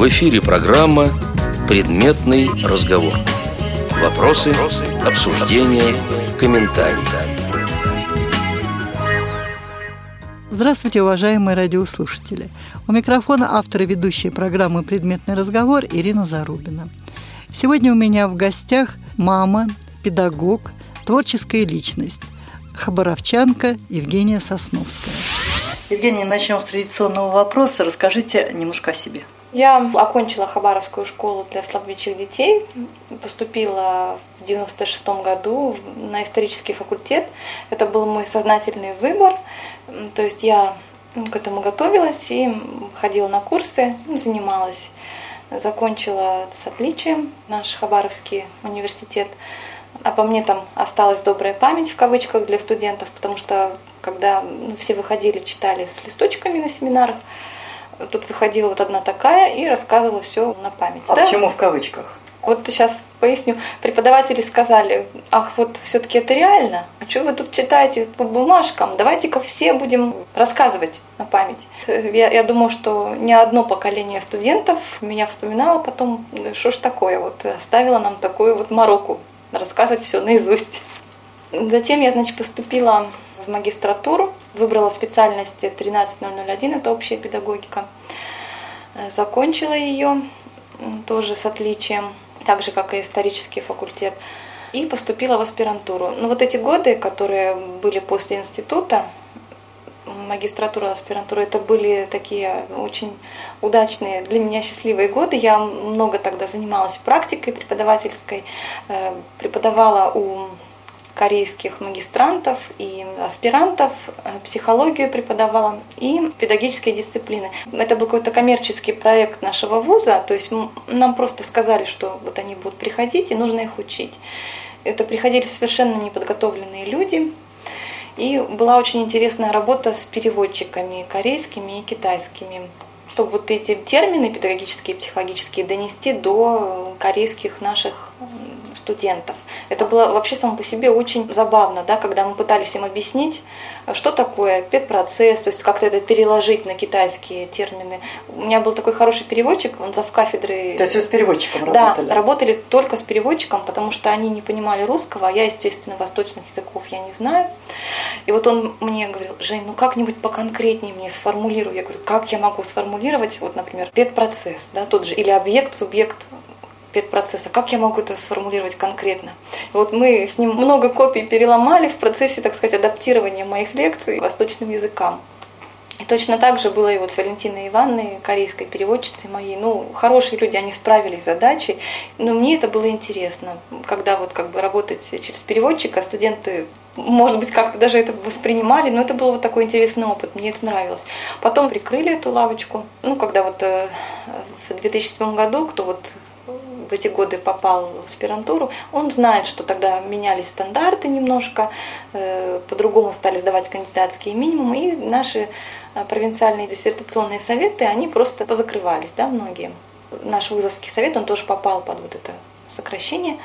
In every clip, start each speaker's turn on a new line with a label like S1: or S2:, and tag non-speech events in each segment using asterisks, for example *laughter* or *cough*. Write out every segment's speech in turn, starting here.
S1: В эфире программа «Предметный разговор». Вопросы, обсуждения, комментарии.
S2: Здравствуйте, уважаемые радиослушатели. У микрофона автор и ведущая программы «Предметный разговор» Ирина Зарубина. Сегодня у меня в гостях мама, педагог, творческая личность, хабаровчанка Евгения Сосновская. Евгения, начнем с традиционного вопроса. Расскажите немножко о себе.
S3: Я окончила Хабаровскую школу для слабовидящих детей, поступила в 96 году на исторический факультет. Это был мой сознательный выбор, то есть я к этому готовилась и ходила на курсы, занималась. Закончила с отличием наш Хабаровский университет. Обо мне там осталась добрая память в кавычках для студентов, потому что когда ну, все выходили, читали с листочками на семинарах, тут выходила вот одна такая и рассказывала все на память.
S2: А да? почему в кавычках?
S3: Вот сейчас поясню. Преподаватели сказали, ах, вот все-таки это реально. А что вы тут читаете по бумажкам? Давайте-ка все будем рассказывать на память. Я, я думаю, что ни одно поколение студентов меня вспоминало потом, что ж такое, вот оставила нам такую вот мороку рассказывать все наизусть. Затем я, значит, поступила в магистратуру, выбрала специальность 13001, это общая педагогика. Э, закончила ее тоже с отличием, так же, как и исторический факультет, и поступила в аспирантуру. Но вот эти годы, которые были после института, магистратура, аспирантура, это были такие очень удачные для меня счастливые годы. Я много тогда занималась практикой преподавательской, э, преподавала у корейских магистрантов и аспирантов, э, психологию преподавала и педагогические дисциплины. Это был какой-то коммерческий проект нашего вуза, то есть нам просто сказали, что вот они будут приходить и нужно их учить. Это приходили совершенно неподготовленные люди, и была очень интересная работа с переводчиками корейскими и китайскими чтобы вот эти термины педагогические и психологические донести до корейских наших студентов. Это было вообще само по себе очень забавно, да, когда мы пытались им объяснить, что такое педпроцесс, то есть как-то это переложить на китайские термины. У меня был такой хороший переводчик, он зав кафедры.
S2: То есть вы с переводчиком
S3: работали? Да, работали только с переводчиком, потому что они не понимали русского, а я, естественно, восточных языков я не знаю. И вот он мне говорил, Жень, ну как-нибудь поконкретнее мне сформулируй. Я говорю, как я могу сформулировать, вот, например, педпроцесс, да, тот же, или объект, субъект, педпроцесса. Как я могу это сформулировать конкретно? Вот мы с ним много копий переломали в процессе, так сказать, адаптирования моих лекций восточным языкам. И точно так же было и вот с Валентиной Ивановной, корейской переводчицей моей. Ну, хорошие люди, они справились с задачей, но мне это было интересно, когда вот как бы работать через переводчика, студенты, может быть, как-то даже это воспринимали, но это был вот такой интересный опыт, мне это нравилось. Потом прикрыли эту лавочку, ну, когда вот э, в 2007 году, кто вот в эти годы попал в аспирантуру, он знает, что тогда менялись стандарты немножко, э, по-другому стали сдавать кандидатские минимумы, и наши э, провинциальные диссертационные советы, они просто позакрывались, да, многие. Наш вузовский совет, он тоже попал под вот это сокращение.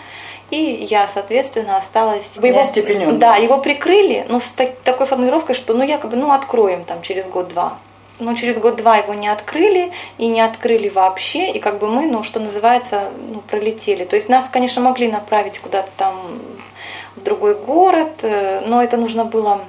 S3: И я, соответственно, осталась...
S2: Его, степенем.
S3: Да, его прикрыли, но с такой формулировкой, что ну якобы ну откроем там через год-два но через год-два его не открыли и не открыли вообще, и как бы мы, ну, что называется, ну, пролетели. То есть нас, конечно, могли направить куда-то там в другой город, э, но это нужно было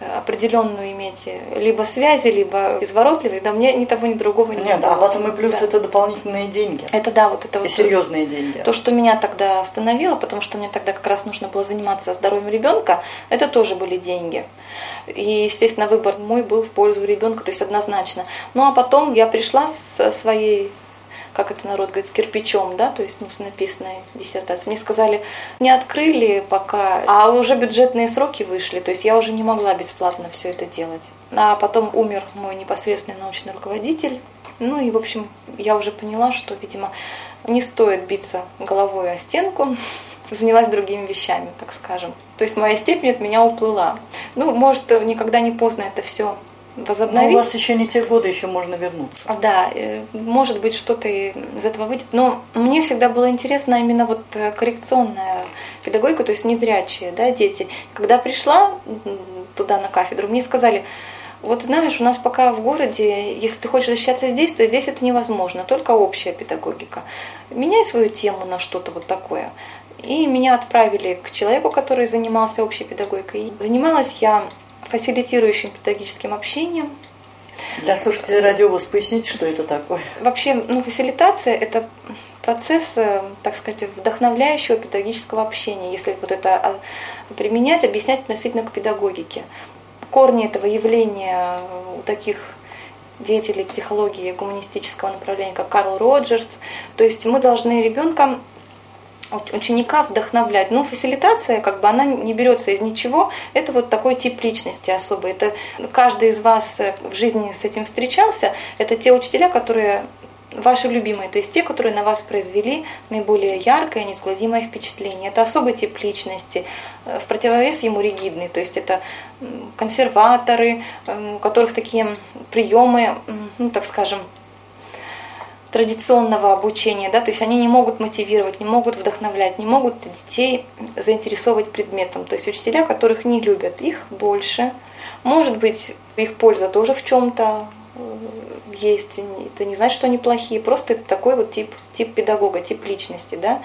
S3: определенную иметь либо связи, либо изворотливость, да, мне ни того, ни другого не
S2: Нет,
S3: было.
S2: а потом и плюс да. это дополнительные деньги.
S3: Это да, вот это
S2: и
S3: вот.
S2: серьезные деньги.
S3: То, что меня тогда остановило, потому что мне тогда как раз нужно было заниматься здоровьем ребенка, это тоже были деньги. И, естественно, выбор мой был в пользу ребенка, то есть однозначно. Ну а потом я пришла с своей как это народ говорит, с кирпичом, да, то есть ну, с написанной диссертацией. Мне сказали, не открыли пока, а уже бюджетные сроки вышли, то есть я уже не могла бесплатно все это делать. А потом умер мой непосредственный научный руководитель, ну и, в общем, я уже поняла, что, видимо, не стоит биться головой о стенку, *laughs* занялась другими вещами, так скажем. То есть моя степень от меня уплыла. Ну, может, никогда не поздно это все возобновить.
S2: Но у вас еще не те годы, еще можно вернуться.
S3: Да, э, может быть, что-то из этого выйдет. Но мне всегда было интересно именно вот э, коррекционная педагогика, то есть незрячие да, дети. Когда пришла туда на кафедру, мне сказали, Вот знаешь, у нас пока в городе, если ты хочешь защищаться здесь, то здесь это невозможно, только общая педагогика. Меняй свою тему на что-то вот такое. И меня отправили к человеку, который занимался общей педагогикой. Занималась я фасилитирующим педагогическим общением.
S2: Для слушателей радиовоз поясните, что это такое?
S3: Вообще, ну, фасилитация – это процесс, э, так сказать, вдохновляющего педагогического общения, если вот это а, применять, объяснять относительно к педагогике. Корни этого явления у таких деятелей психологии гуманистического направления, как Карл Роджерс. То есть мы должны ребенка ученика вдохновлять. Ну, фасилитация, как бы она не берется из ничего. Это вот такой тип личности особый. Это каждый из вас в жизни с этим встречался. Это те учителя, которые ваши любимые, то есть те, которые на вас произвели наиболее яркое, неизгладимое впечатление. Это особый тип личности, э, в противовес ему ригидный, то есть это консерваторы, у которых такие приемы, ну так скажем, традиционного обучения, да, то есть они не могут мотивировать, не могут вдохновлять, не могут детей заинтересовывать предметом. То есть учителя, которых не любят, их больше. Может быть, их польза тоже в чем-то э, есть. Это не значит, что они плохие, просто это такой вот тип, тип педагога, тип личности. Да?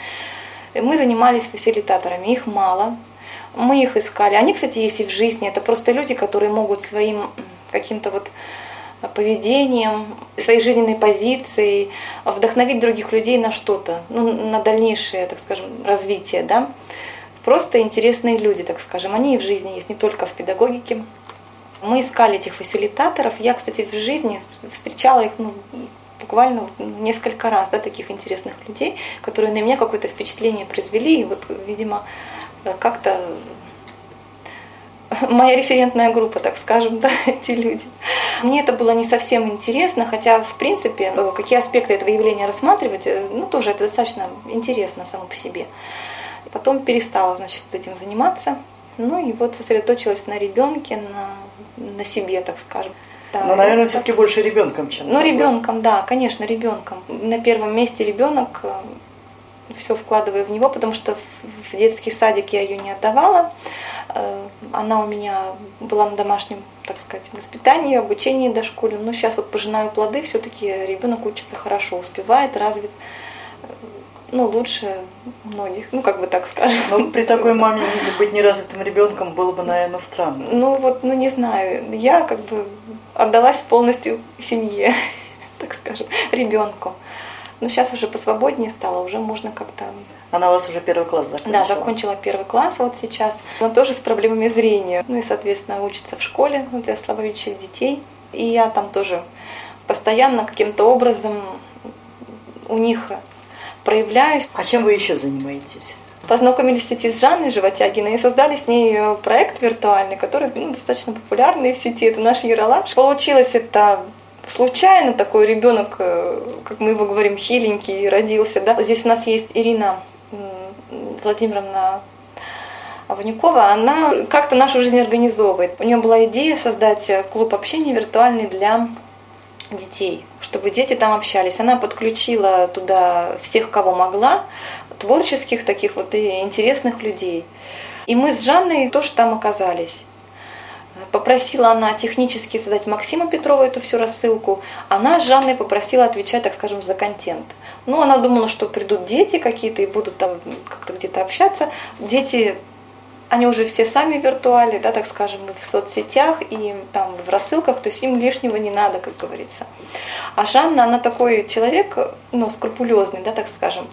S3: Мы занимались фасилитаторами, их мало. Мы их искали. Они, кстати, есть и в жизни. Это просто люди, которые могут своим каким-то вот поведением, своей жизненной позицией вдохновить других людей на что-то, ну, на дальнейшее, так скажем, развитие. Да? Просто интересные люди, так скажем. Они и в жизни есть, не только в педагогике. Мы искали этих фасилитаторов. Я, кстати, в жизни встречала их ну, буквально несколько раз, да, таких интересных людей, которые на меня какое-то впечатление произвели. И вот, видимо, как-то *laughs* моя референтная группа, так скажем, *laughs* да, эти люди. Мне это было не совсем интересно, хотя, в принципе, какие аспекты этого явления рассматривать, э, ну, тоже это достаточно интересно само по себе. Потом перестала, значит, этим заниматься. Ну и вот сосредоточилась на ребенке, на на себе, так скажем.
S2: Да, Но, наверное, все-таки больше ребенком, чем
S3: Ну, ребенком, да, конечно, ребенком. На первом месте ребенок, э, все вкладываю в него, потому что в детский садик я ее не отдавала. Э, она у меня была на домашнем, так сказать, воспитании, обучении дошкольном. Но сейчас вот пожинаю плоды, все-таки ребенок учится хорошо, успевает, развит ну, лучше многих, ну, как бы так скажем.
S2: Ну, при такой маме быть неразвитым ребенком было бы, наверное, странно.
S3: Ну, вот, ну, не знаю. Я как бы отдалась полностью семье, *laughs* так скажем, ребенку. Но сейчас уже посвободнее стало, уже можно как-то...
S2: Она у вас уже первый класс закончила?
S3: Да, закончила первый класс вот сейчас. Она тоже с проблемами зрения. Ну и, соответственно, учится в школе для слабовидящих детей. И я там тоже постоянно каким-то образом у них проявляюсь.
S2: А чем вы еще занимаетесь?
S3: Познакомились в с Жанной Животягиной и создали с ней э, проект виртуальный, который ну, достаточно популярный в сети. Это наш Яралаш. Получилось это случайно такой ребенок, э, как мы его говорим, хиленький родился. Да? Здесь у нас есть Ирина Владимировна Ванюкова, она как-то нашу жизнь организовывает. У нее была идея создать клуб общения виртуальный для детей, чтобы дети там общались. Она подключила туда всех, кого могла, творческих таких вот и интересных людей. И мы с Жанной тоже там оказались. Попросила она технически создать Максима Петрова эту всю рассылку. Она с Жанной попросила отвечать, так скажем, за контент. Ну, она думала, что придут дети какие-то и будут там как-то где-то общаться. Дети они уже все сами виртуали, да, так скажем, в соцсетях и там в рассылках, то есть им лишнего не надо, как говорится. А Жанна, она такой человек, ну, скрупулезный, да, так скажем.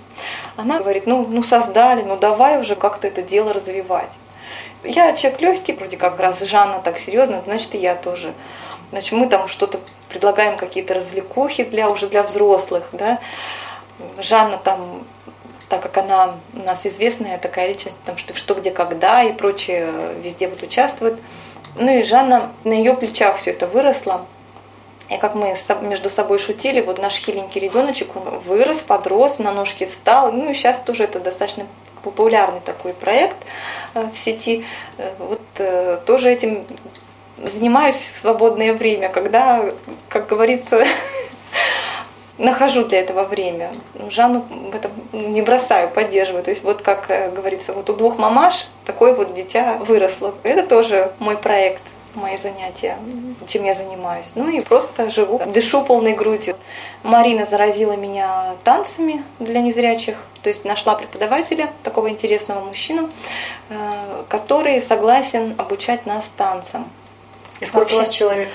S3: Она говорит, ну, ну создали, ну давай уже как-то это дело развивать. Я человек легкий, вроде как раз Жанна так серьезно, значит и я тоже. Значит, мы там что-то предлагаем какие-то развлекухи для уже для взрослых, да. Жанна там так как она у нас известная такая личность, потому что что, где, когда и прочее везде вот участвует. Ну и Жанна, на ее плечах все это выросло. И как мы между собой шутили, вот наш хиленький ребеночек, он вырос, подрос, на ножки встал. Ну и сейчас тоже это достаточно популярный такой проект э, в сети. Э, вот э, тоже этим занимаюсь в свободное время, когда, как говорится, *laughs* нахожу для этого время. Жанну в этом не бросаю, поддерживаю. То есть вот как говорится, вот у двух мамаш такое вот дитя выросло. Это тоже мой проект. Мои занятия, чем я занимаюсь. Ну и просто живу, дышу полной грудью. Марина заразила меня танцами для незрячих, то есть нашла преподавателя, такого интересного мужчину, э, который согласен обучать нас танцам.
S2: И сколько у вас человек?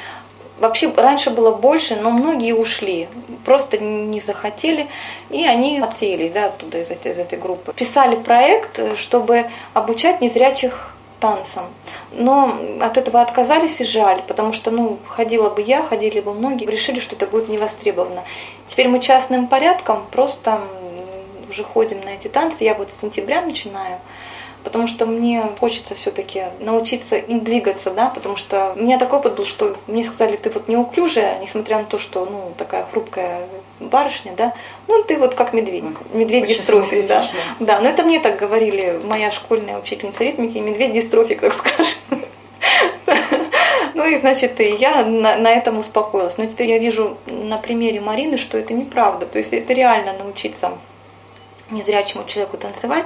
S3: Вообще раньше было больше, но многие ушли, просто не захотели, и они отсеялись да, оттуда из из этой группы. Писали проект, чтобы обучать незрячих танцам. Но от этого отказались и жаль, потому что ну, ходила бы я, ходили бы многие, решили, что это будет невостребовано. Теперь мы частным порядком просто уже ходим на эти танцы. Я вот с сентября начинаю потому что мне хочется все-таки научиться им двигаться, да, потому что у меня такой опыт был, что мне сказали, ты вот неуклюжая, несмотря на то, что, ну, такая хрупкая барышня, да, ну, ты вот как медведь, медведь дистрофик, да. Да, но это мне так говорили моя школьная учительница ритмики, медведь дистрофик, так скажем. *laughs* Ну и, значит, и я на, на этом успокоилась. Но теперь я вижу на примере Марины, что это неправда. То есть это реально научиться незрячему человеку танцевать,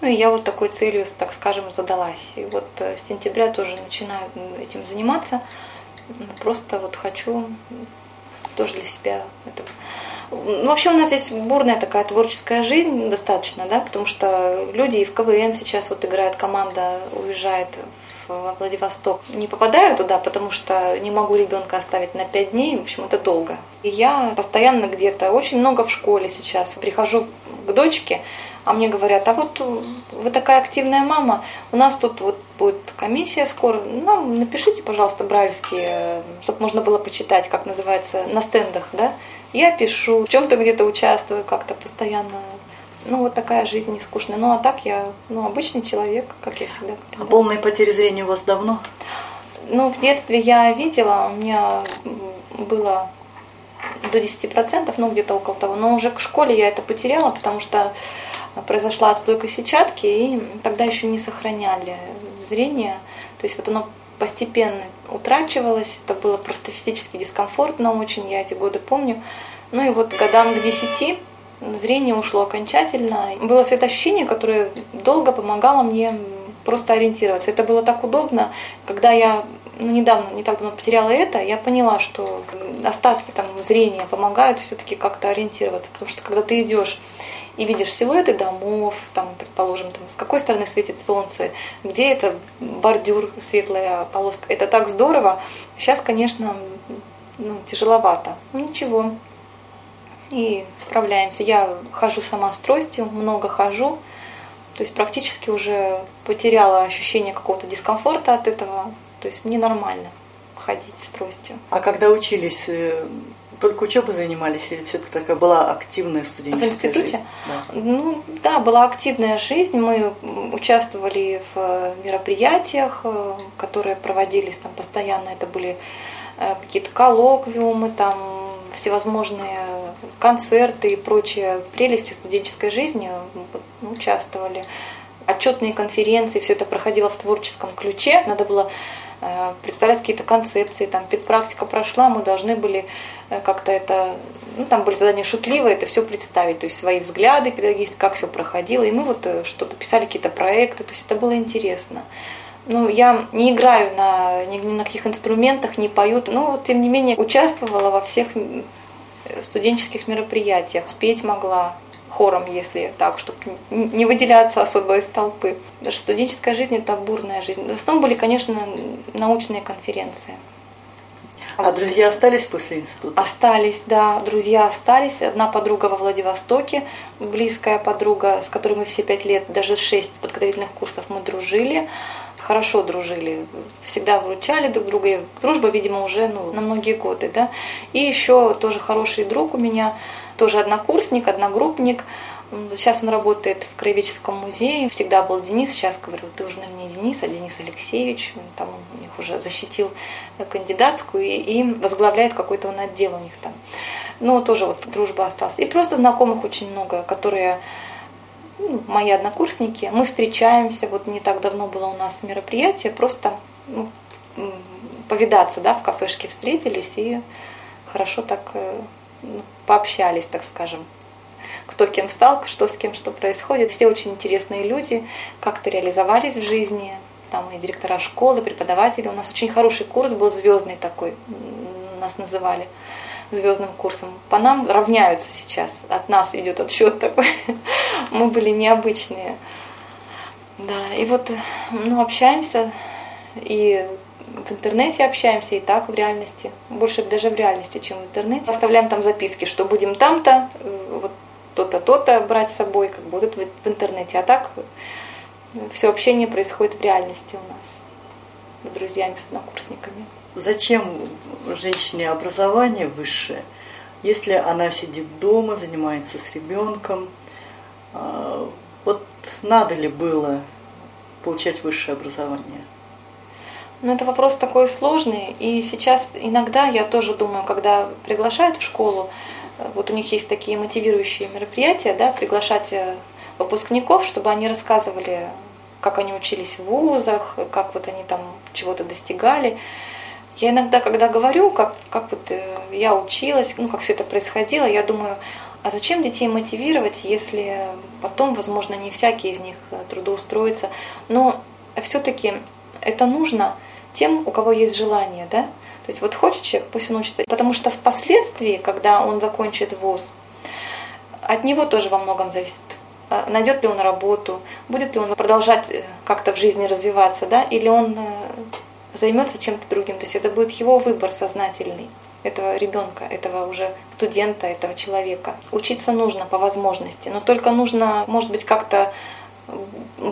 S3: ну я вот такой целью, так скажем, задалась. И вот э, с сентября тоже начинаю этим заниматься. Просто вот хочу тоже для себя это ну, вообще у нас здесь бурная такая творческая жизнь достаточно, да, потому что люди и в КВН сейчас вот играет команда, уезжает в Владивосток. Не попадаю туда, потому что не могу ребенка оставить на пять дней, в общем, это долго. И я постоянно где-то, очень много в школе сейчас. Прихожу к дочке, а мне говорят, а вот вы такая активная мама, у нас тут вот будет комиссия скоро, нам напишите, пожалуйста, брайльские, чтобы можно было почитать, как называется, на стендах, да. Я пишу, в чем-то где-то участвую как-то постоянно. Ну, вот такая жизнь не скучная. Ну, а так я, ну, обычный человек, как я всегда
S2: говорю. А полные потери зрения у вас давно?
S3: Ну, в детстве я видела, у меня было до 10%, ну, где-то около того. Но уже к школе я это потеряла, потому что произошла отслойка сетчатки, и тогда еще не сохраняли зрение. То есть вот оно постепенно утрачивалось, это было просто физически дискомфортно очень, я эти годы помню. Ну и вот годам к десяти зрение ушло окончательно. Было светоощущение, которое долго помогало мне просто ориентироваться. Это было так удобно, когда я ну, недавно, не так давно потеряла это, я поняла, что остатки там зрения помогают все-таки как-то ориентироваться, потому что когда ты идешь и видишь силуэты домов, там, предположим, там, с какой стороны светит солнце, где это бордюр, светлая полоска. Это так здорово. Сейчас, конечно, ну, тяжеловато. Ну, ничего. И справляемся. Я хожу сама с тростью, много хожу. То есть практически уже потеряла ощущение какого-то дискомфорта от этого. То есть мне нормально ходить с тростью.
S2: А когда учились, э, только учебой занимались или все-таки такая была активная студенческая
S3: В институте?
S2: Жизнь?
S3: Да. Ну да, была активная жизнь. Мы участвовали в мероприятиях, э, которые проводились там постоянно. Это были э, какие-то коллоквиумы, там всевозможные концерты и прочие прелести студенческой жизни участвовали. Отчетные конференции, все это проходило в творческом ключе. Надо было Э, представлять какие-то концепции, там педпрактика прошла, мы должны были э, как-то это, ну там были задания шутливые, это все представить, то есть свои взгляды педагогические, как все проходило, и мы вот э, что-то писали, какие-то проекты, то есть это было интересно. Ну, я не играю на ни, ни на каких инструментах, не пою, но тем не менее участвовала во всех студенческих мероприятиях, спеть могла, хором, если так, чтобы не выделяться особо из толпы. Студенческая жизнь – это бурная жизнь. В основном были, конечно, научные конференции.
S2: А друзья остались после института?
S3: Остались, да, друзья остались. Одна подруга во Владивостоке, близкая подруга, с которой мы все пять лет, даже шесть подготовительных курсов мы дружили. Хорошо дружили, всегда выручали друг друга. И дружба, видимо, уже ну, на многие годы. Да? И еще тоже хороший друг у меня – тоже однокурсник, одногруппник. Сейчас он работает в Краеведческом музее. Всегда был Денис, сейчас говорю, ты уже, не Денис, а Денис Алексеевич. Там у них уже защитил кандидатскую и, и возглавляет какой-то он отдел у них там. Ну, тоже вот дружба осталась. И просто знакомых очень много, которые ну, мои однокурсники. Мы встречаемся, вот не так давно было у нас мероприятие, просто ну, повидаться, да, в кафешке встретились и хорошо так э, пообщались, так скажем, кто кем стал, что с кем, что происходит. Все очень интересные люди, как-то реализовались в жизни. там и директора школы, преподаватели. У нас очень хороший курс был, звездный такой, нас называли звездным курсом. По нам равняются сейчас. От нас идет отсчет такой. *laughs* Мы были необычные. Да, и вот, ну, общаемся, и в интернете общаемся, и так в реальности. Больше даже в реальности, чем в интернете. Оставляем там записки, что будем там-то, э, вот то-то, то-то брать с собой, как будут в интернете. А так все общение происходит в реальности у нас с друзьями, с однокурсниками.
S2: Зачем женщине образование высшее, если она сидит дома, занимается с ребенком? А, вот надо ли было получать высшее образование?
S3: Ну, это вопрос такой сложный. И сейчас иногда я тоже думаю, когда приглашают в школу, вот у них есть такие мотивирующие мероприятия, да, приглашать э, выпускников, чтобы они рассказывали, как они учились в вузах, как вот они там чего-то достигали. Я иногда, когда говорю, как, как вот э, я училась, ну, как все это происходило, я думаю, а зачем детей мотивировать, если потом, возможно, не всякий из них э, трудоустроится. Но все-таки это нужно тем, у кого есть желание, да? То есть вот хочет человек, пусть он учится. Потому что впоследствии, когда он закончит вуз, от него тоже во многом зависит а найдет ли он работу, будет ли он продолжать э, как-то в жизни развиваться, да, или он займется чем-то другим. То есть это будет его выбор сознательный этого ребенка, этого уже студента, этого человека. Учиться нужно по возможности, но только нужно, может быть, как-то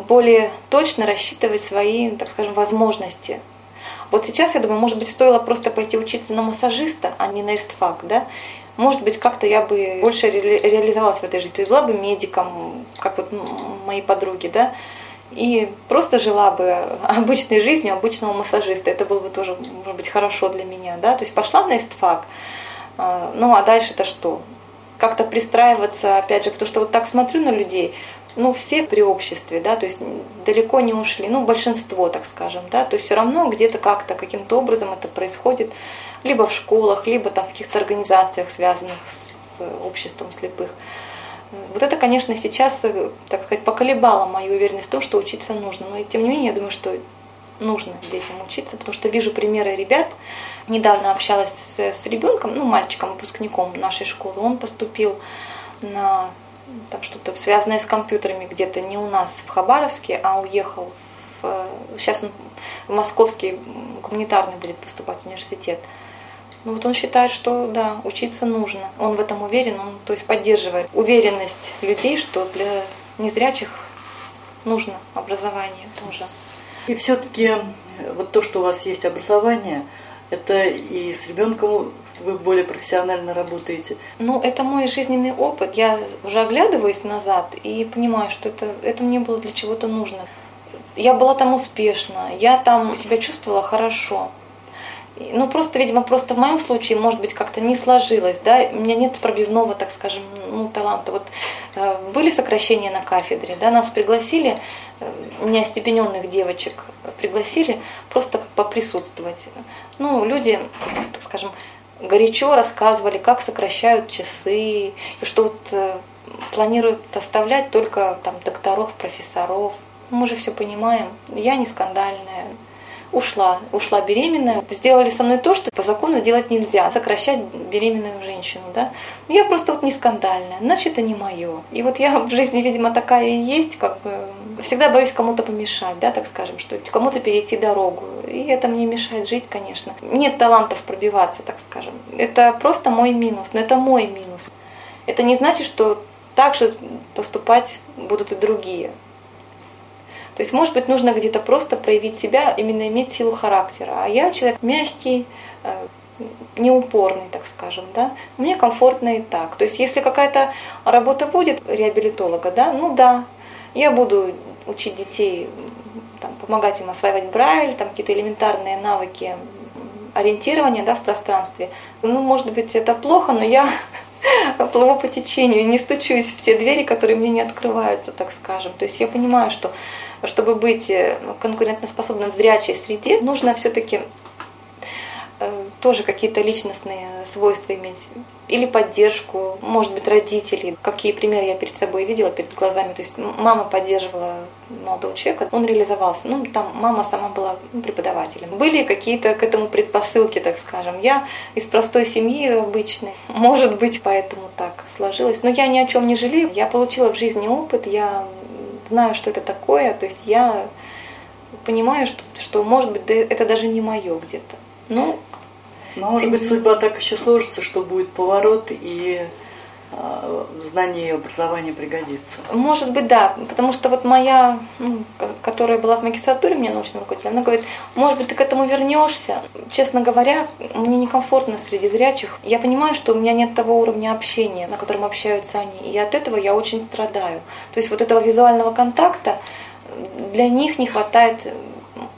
S3: более точно рассчитывать свои, так скажем, возможности. Вот сейчас, я думаю, может быть, стоило просто пойти учиться на массажиста, а не на эстфак, да? Может быть, как-то я бы больше ре- реализовалась в этой жизни. То есть была бы медиком, как вот мои подруги, да? и просто жила бы обычной жизнью обычного массажиста. Это было бы тоже, может быть, хорошо для меня, да, то есть пошла на эстфак, а, ну а дальше-то что? Как-то пристраиваться, опять же, потому что вот так смотрю на людей, ну, все при обществе, да, то есть далеко не ушли, ну, большинство, так скажем, да, то есть все равно где-то как-то, каким-то образом это происходит, либо в школах, либо там в каких-то организациях, связанных с обществом слепых. Вот это, конечно, сейчас, э, так сказать, поколебало мою уверенность в том, что учиться нужно. Но тем не менее, я думаю, что нужно детям учиться, потому что вижу примеры ребят. Недавно общалась с, с ребенком, ну, мальчиком, выпускником нашей школы. Он поступил на там что-то связанное с компьютерами где-то не у нас в Хабаровске, а уехал в, сейчас он в московский гуманитарный будет поступать в университет. Ну вот он считает, что да, учиться нужно. Он в этом уверен, он то есть поддерживает уверенность людей, что для незрячих нужно образование тоже.
S2: И все-таки вот то, что у вас есть образование, это и с ребенком вы более профессионально работаете?
S3: Ну, это мой жизненный опыт. Я уже оглядываюсь назад и понимаю, что это, это мне было для чего-то нужно. Я была там успешна, я там себя чувствовала хорошо. Ну, просто, видимо, просто в моем случае, может быть, как-то не сложилось, да, у меня нет пробивного, так скажем, ну, таланта. Вот э, были сокращения на кафедре, да, нас пригласили, э, неостепененных девочек пригласили просто поприсутствовать. Ну, люди, так скажем, горячо рассказывали, как сокращают часы, и что вот э, планируют оставлять только там докторов, профессоров. Мы же все понимаем, я не скандальная, ушла, ушла беременная. Сделали со мной то, что по закону делать нельзя, сокращать беременную женщину, да. Я просто вот не скандальная, значит, это не мое. И вот я *laughs* в жизни, видимо, такая и есть, как бы всегда боюсь кому-то помешать, да, так скажем, что кому-то перейти дорогу. И это мне мешает жить, конечно. Нет талантов пробиваться, так скажем. Это просто мой минус, но это мой минус. Это не значит, что так же поступать будут и другие. То есть, может быть, нужно где-то просто проявить себя, именно иметь силу характера. А я человек мягкий, э, неупорный, так скажем, да, мне комфортно и так. То есть, если какая-то работа будет реабилитолога, да, ну да, я буду учить детей, там, помогать им осваивать брайль, там какие-то элементарные навыки ориентирования да, в пространстве. Ну, может быть, это плохо, но я *laughs* плыву по течению, не стучусь в те двери, которые мне не открываются, так скажем. То есть я понимаю, что чтобы быть э, конкурентоспособным в зрячей среде, нужно все-таки э, тоже какие-то личностные свойства иметь или поддержку, может быть, родителей. Какие примеры я перед собой видела, перед глазами. То есть мама поддерживала молодого человека, он реализовался. Ну, там мама сама была ну, преподавателем. Были какие-то к этому предпосылки, так скажем. Я из простой семьи обычной. *laughs* Может быть, поэтому так сложилось. Но я ни о чем не жалею. Я получила в жизни опыт, я знаю, что это такое. То есть я понимаю, что, что может быть, это даже не мое где-то. Ну,
S2: может быть, судьба так еще сложится, что будет поворот и знание и образование пригодится.
S3: Может быть, да. Потому что вот моя, ну, которая была в магистратуре, мне научным руководителем, она говорит, может быть, ты к этому вернешься. Честно говоря, мне некомфортно среди зрячих. Я понимаю, что у меня нет того уровня общения, на котором общаются они. И от этого я очень страдаю. То есть вот этого визуального контакта для них не хватает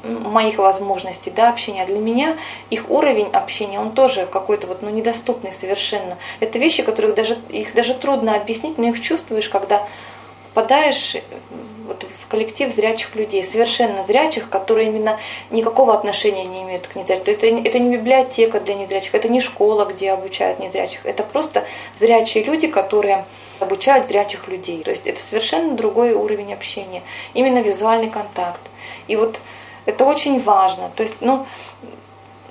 S3: моих возможностей да, общения. Для меня их уровень общения, он тоже какой-то вот, ну, недоступный совершенно. Это вещи, которых даже, их даже трудно объяснить, но их чувствуешь, когда попадаешь вот в коллектив зрячих людей, совершенно зрячих, которые именно никакого отношения не имеют к незрячим. То есть это, это не библиотека для незрячих, это не школа, где обучают незрячих. Это просто зрячие люди, которые обучают зрячих людей. То есть это совершенно другой уровень общения. Именно визуальный контакт. И вот это очень важно. То есть, ну,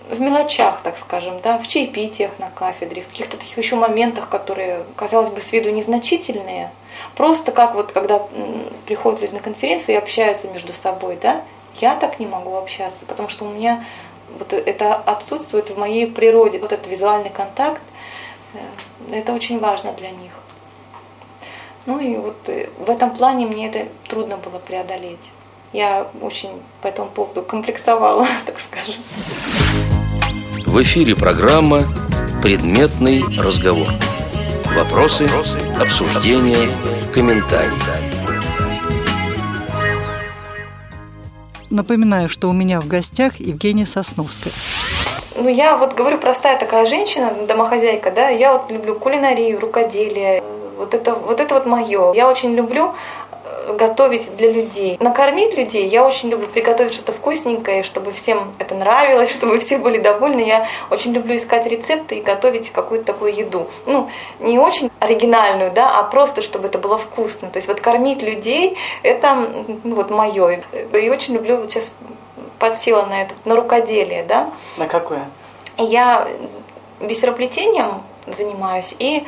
S3: в мелочах, так скажем, да, в чаепитиях на кафедре, в каких-то таких еще моментах, которые, казалось бы, с виду незначительные. Просто как вот, когда приходят люди на конференции и общаются между собой, да, я так не могу общаться, потому что у меня вот это отсутствует в моей природе, вот этот визуальный контакт, э, это очень важно для них. Ну и вот э, в этом плане мне это трудно было преодолеть я очень по этому поводу комплексовала, *laughs* так скажем.
S1: В эфире программа «Предметный разговор». Вопросы, обсуждения, комментарии.
S2: Напоминаю, что у меня в гостях Евгения Сосновская.
S3: Ну, я вот говорю, простая такая женщина, домохозяйка, да, я вот люблю кулинарию, рукоделие, вот это вот, это вот мое. Я очень люблю готовить для людей. Накормить людей я очень люблю приготовить что-то вкусненькое, чтобы всем это нравилось, *laughs* чтобы все были довольны. Я очень люблю искать рецепты и готовить какую-то такую еду. Ну, не очень оригинальную, да, а просто, чтобы это было вкусно. То есть вот кормить людей, это ну, вот мое. И очень люблю вот сейчас подсела на это, на рукоделие, да.
S2: На какое?
S3: Я бисероплетением занимаюсь и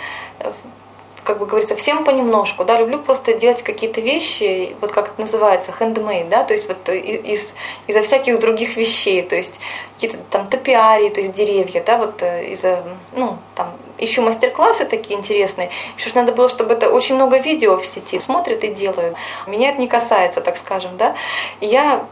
S3: как бы говорится, всем понемножку, да, люблю просто делать какие-то вещи, вот как это называется, handmade, да, то есть вот из, из-за всяких других вещей, то есть какие-то там топиарии, то есть деревья, да, вот э, из-за, ну, там, ищу мастер-классы такие интересные, еще надо было, чтобы это очень много видео в сети смотрят и делают. Меня это не касается, так скажем, да, я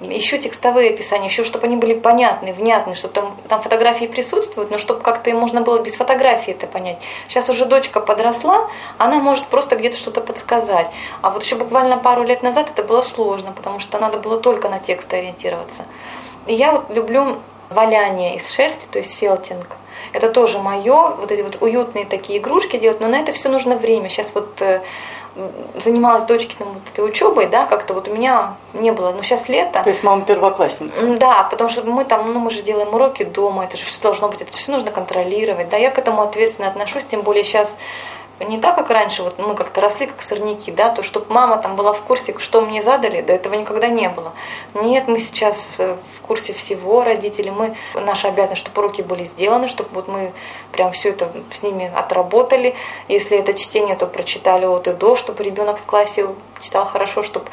S3: еще текстовые описания, еще чтобы они были понятны, внятны, чтобы там, там фотографии присутствуют, но чтобы как-то можно было без фотографии это понять. Сейчас уже дочка подросла, она может просто где-то что-то подсказать. А вот еще буквально пару лет назад это было сложно, потому что надо было только на текст ориентироваться. И я вот люблю валяние из шерсти, то есть фелтинг. Это тоже мое, вот эти вот уютные такие игрушки делать, но на это все нужно время. Сейчас вот э, занималась дочкиным вот этой учебой, да, как-то вот у меня не было, но сейчас лето.
S2: То есть мама первоклассница?
S3: Да, потому что мы там, ну мы же делаем уроки дома, это же все должно быть, это все нужно контролировать, да, я к этому ответственно отношусь, тем более сейчас не так, как раньше, вот мы как-то росли, как сорняки, да, то, чтобы мама там была в курсе, что мне задали, до этого никогда не было. Нет, мы сейчас э, в курсе всего, родители, мы, наша обязанность, чтобы уроки были сделаны, чтобы вот мы прям все это с ними отработали. Если это чтение, то прочитали от и до, чтобы ребенок в классе читал хорошо, чтобы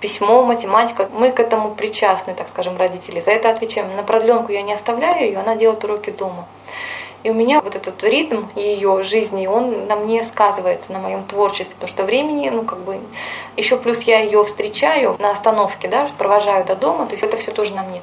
S3: письмо, математика, мы к этому причастны, так скажем, родители. За это отвечаем. На продленку я не оставляю ее, она делает уроки дома. И у меня вот этот ритм ее жизни, он на мне сказывается, на моем творчестве, потому что времени, ну, как бы, еще плюс я ее встречаю на остановке, да, провожаю до дома, то есть это все тоже на мне.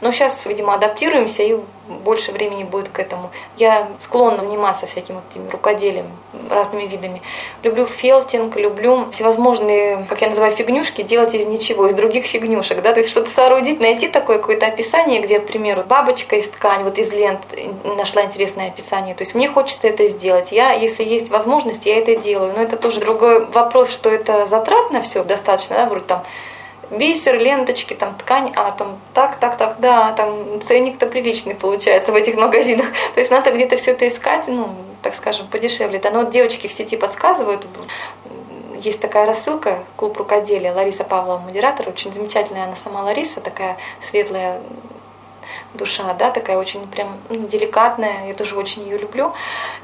S3: Но сейчас, видимо, адаптируемся и больше времени будет к этому. Я склонна заниматься всяким вот этими рукоделием, разными видами. Люблю фелтинг, люблю всевозможные, как я называю, фигнюшки делать из ничего, из других фигнюшек, да, то есть что-то соорудить, найти такое какое-то описание, где, к примеру, бабочка из ткани, вот из лент нашла интересное описание. То есть мне хочется это сделать. Я, если есть возможность, я это делаю. Но это тоже другой вопрос, что это затратно все достаточно, да, вроде там бисер, ленточки, там ткань, а там так, так, так, да, там ценник-то приличный получается в этих магазинах. *laughs* То есть надо где-то все это искать, ну, так скажем, подешевле. Да, но вот девочки в сети подсказывают, есть такая рассылка, клуб рукоделия, Лариса Павлова, модератор, очень замечательная она сама Лариса, такая светлая душа, да, такая очень прям ну, деликатная, я тоже очень ее люблю.